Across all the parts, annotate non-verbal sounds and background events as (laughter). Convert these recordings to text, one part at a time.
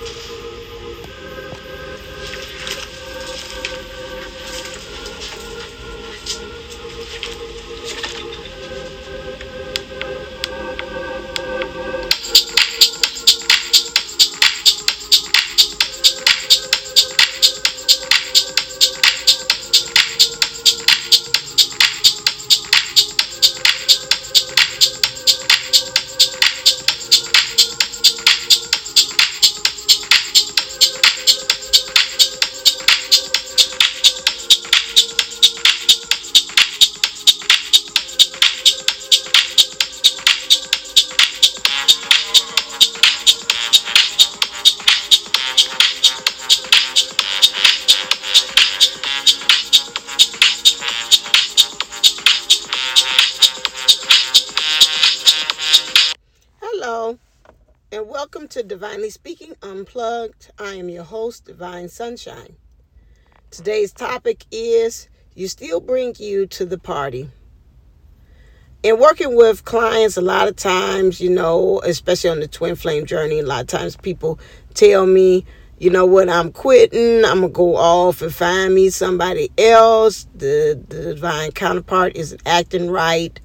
Hello, and welcome to Divinely Speaking Unplugged. I am your host, Divine Sunshine. Today's topic is You Still Bring You to the Party. In working with clients, a lot of times, you know, especially on the twin flame journey, a lot of times people tell me, you know what, I'm quitting, I'm gonna go off and find me somebody else. The, the divine counterpart isn't acting right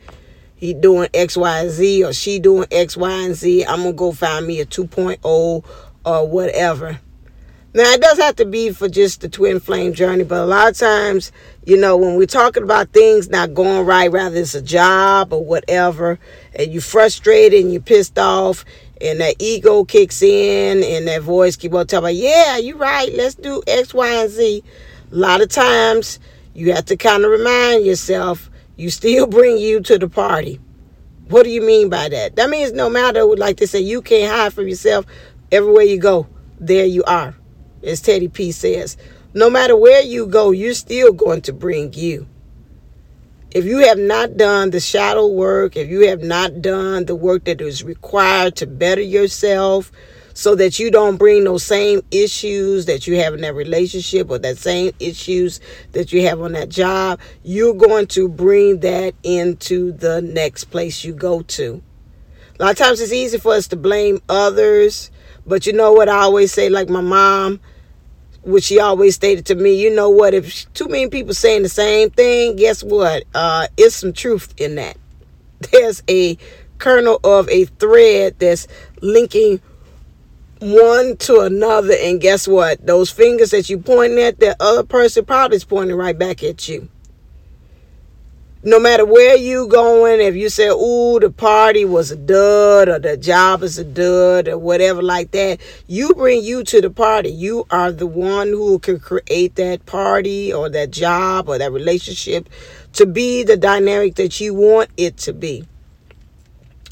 he doing X, Y, and Z, or she doing X, Y, and Z. I'm gonna go find me a 2.0 or whatever. Now it does have to be for just the twin flame journey, but a lot of times, you know, when we're talking about things not going right, rather it's a job or whatever, and you're frustrated and you're pissed off, and that ego kicks in, and that voice keep on telling, "Yeah, you're right. Let's do X, Y, and Z." A lot of times, you have to kind of remind yourself you still bring you to the party. What do you mean by that? That means no matter, like they say, you can't hide from yourself. Everywhere you go, there you are. As Teddy P says, no matter where you go, you're still going to bring you. If you have not done the shadow work, if you have not done the work that is required to better yourself, so that you don't bring those same issues that you have in that relationship or that same issues that you have on that job, you're going to bring that into the next place you go to. A lot of times it's easy for us to blame others, but you know what I always say, like my mom, which she always stated to me, you know what, if too many people saying the same thing, guess what? Uh, it's some truth in that. (laughs) There's a kernel of a thread that's linking one to another and guess what? Those fingers that you pointing at that other person probably is pointing right back at you. No matter where you going if you say ooh the party was a dud or the job is a dud or whatever like that you bring you to the party. You are the one who can create that party or that job or that relationship to be the dynamic that you want it to be.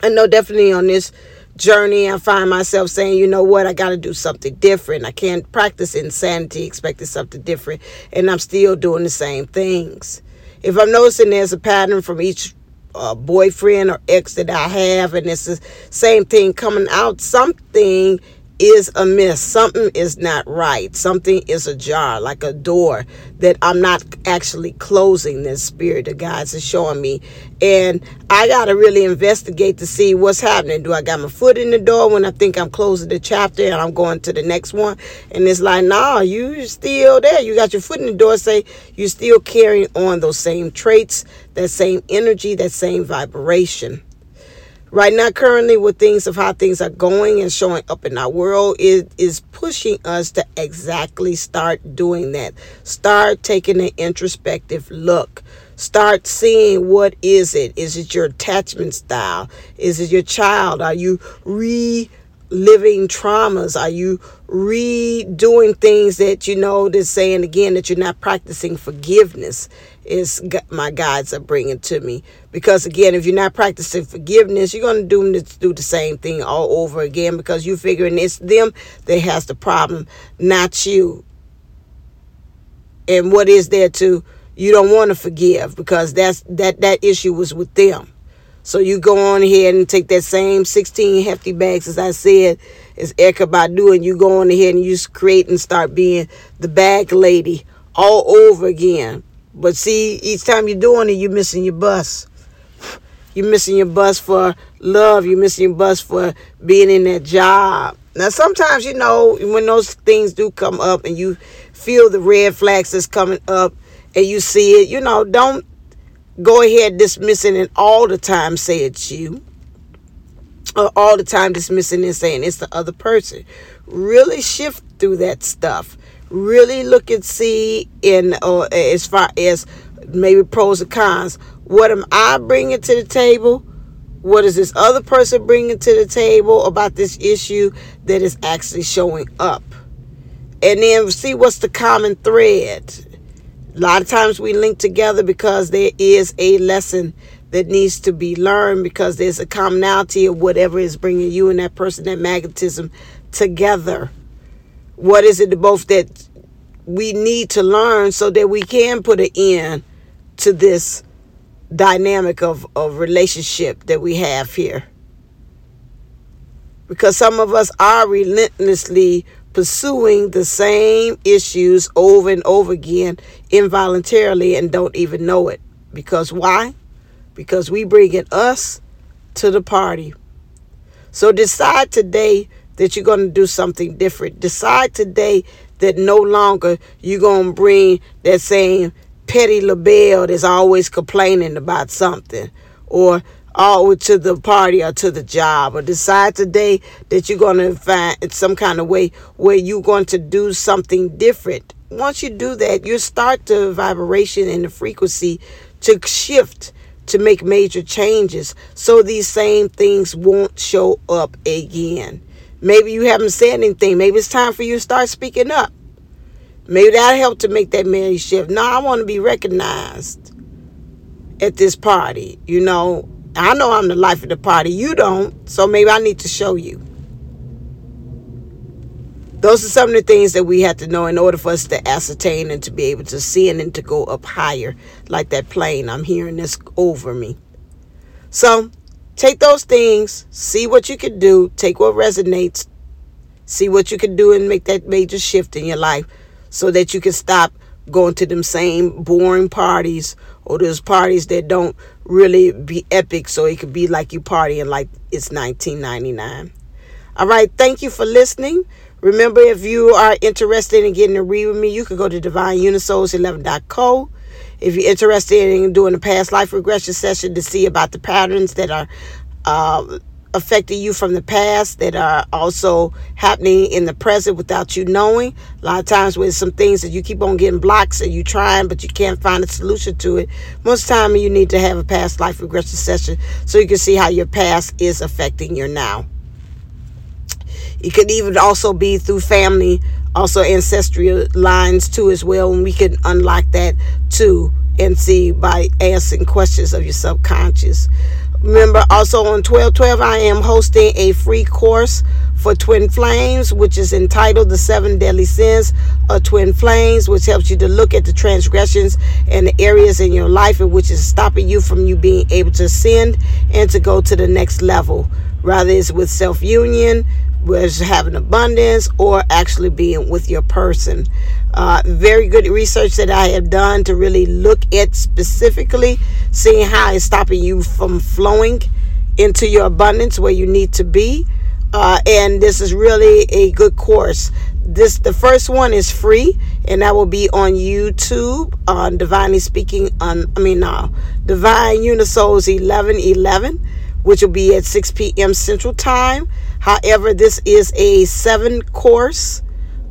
I know definitely on this journey, I find myself saying, you know what, I got to do something different. I can't practice insanity expecting something different, and I'm still doing the same things. If I'm noticing there's a pattern from each uh, boyfriend or ex that I have, and it's the same thing coming out, something is amiss. Something is not right. Something is ajar, like a door that I'm not actually closing. This spirit of God is showing me, and I gotta really investigate to see what's happening. Do I got my foot in the door when I think I'm closing the chapter and I'm going to the next one? And it's like, nah, you still there. You got your foot in the door. Say you're still carrying on those same traits, that same energy, that same vibration right now currently with things of how things are going and showing up in our world it is pushing us to exactly start doing that. Start taking an introspective look. Start seeing what is it? Is it your attachment style? Is it your child? Are you re living traumas? Are you redoing things that you know they're saying again that you're not practicing forgiveness? Is my guides are bringing to me because again, if you're not practicing forgiveness, you're going to do do the same thing all over again because you're figuring it's them that has the problem, not you. And what is there to you don't want to forgive because that's that that issue was with them. So you go on ahead and take that same 16 hefty bags, as I said, as Erykah Badu, and you go on ahead and you create and start being the bag lady all over again. But see, each time you're doing it, you're missing your bus. You're missing your bus for love. You're missing your bus for being in that job. Now, sometimes, you know, when those things do come up and you feel the red flags that's coming up and you see it, you know, don't go ahead dismissing it all the time, say it's you. Or all the time dismissing and saying it's the other person. Really shift through that stuff. Really look and see in uh, as far as maybe pros and cons. What am I bringing to the table? What is this other person bringing to the table about this issue that is actually showing up? And then see what's the common thread. A lot of times we link together because there is a lesson that needs to be learned because there's a commonality of whatever is bringing you and that person, that magnetism together. What is it both that we need to learn so that we can put an end to this dynamic of, of relationship that we have here. Because some of us are relentlessly pursuing the same issues over and over again involuntarily and don't even know it. Because why? Because we bringing us to the party. So decide today that you're going to do something different. Decide today that no longer you're going to bring that same petty LaBelle that's always complaining about something or all to the party or to the job or decide today that you're going to find some kind of way where you're going to do something different. Once you do that, you start the vibration and the frequency to shift to make major changes so these same things won't show up again. Maybe you haven't said anything. Maybe it's time for you to start speaking up. Maybe that'll help to make that marriage shift. No, I want to be recognized at this party. You know, I know I'm the life of the party. You don't. So maybe I need to show you. Those are some of the things that we have to know in order for us to ascertain and to be able to see and then to go up higher, like that plane. I'm hearing this over me. So take those things, see what you can do, take what resonates, see what you can do and make that major shift in your life so that you can stop going to them same boring parties or those parties that don't really be epic so it could be like you partying like it's 1999 all right thank you for listening. Remember if you are interested in getting a read with me you can go to divineunisouls11.co if you're interested in doing a past life regression session to see about the patterns that are uh, affected you from the past that are also happening in the present without you knowing. A lot of times with some things that you keep on getting blocks and you trying but you can't find a solution to it. Most of the time you need to have a past life regression session so you can see how your past is affecting your now. It could even also be through family, also ancestral lines too as well, and we can unlock that too and see by asking questions of your subconscious. Remember, also on 1212, I am hosting a free course for Twin Flames, which is entitled The Seven Deadly Sins of Twin Flames, which helps you to look at the transgressions and the areas in your life in which is stopping you from you being able to ascend and to go to the next level. Rather, it's with self union, was having abundance or actually being with your person. Uh, very good research that I have done to really look at specifically seeing how it's stopping you from flowing into your abundance where you need to be. Uh, and this is really a good course. This the first one is free, and that will be on YouTube on Divinely Speaking on I mean uh, Divine Unisouls eleven eleven, which will be at six p.m. Central Time. However, this is a seven course,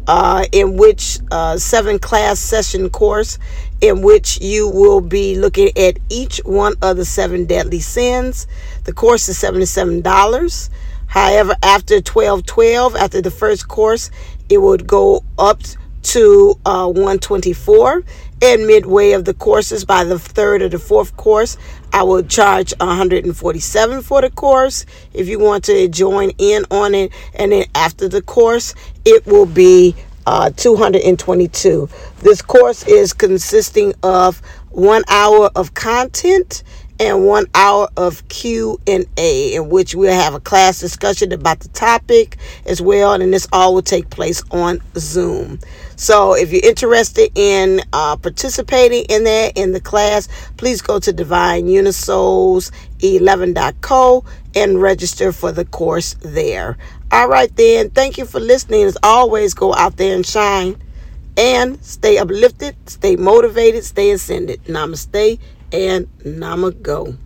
uh, in which uh, seven class session course, in which you will be looking at each one of the seven deadly sins. The course is seventy-seven dollars. However, after twelve twelve, after the first course, it would go up to uh, 124 and midway of the courses by the third or the fourth course i will charge 147 for the course. If you want to join in on it and then after the course it will be uh, 222 this course is consisting of one hour of content and one hour of q&a in which we'll have a class discussion about the topic as well and this all will take place on zoom so if you're interested in uh, participating in that in the class please go to divine unisouls 11.co and register for the course there all right then thank you for listening as always go out there and shine and stay uplifted, stay motivated, stay ascended. Namaste and Namago.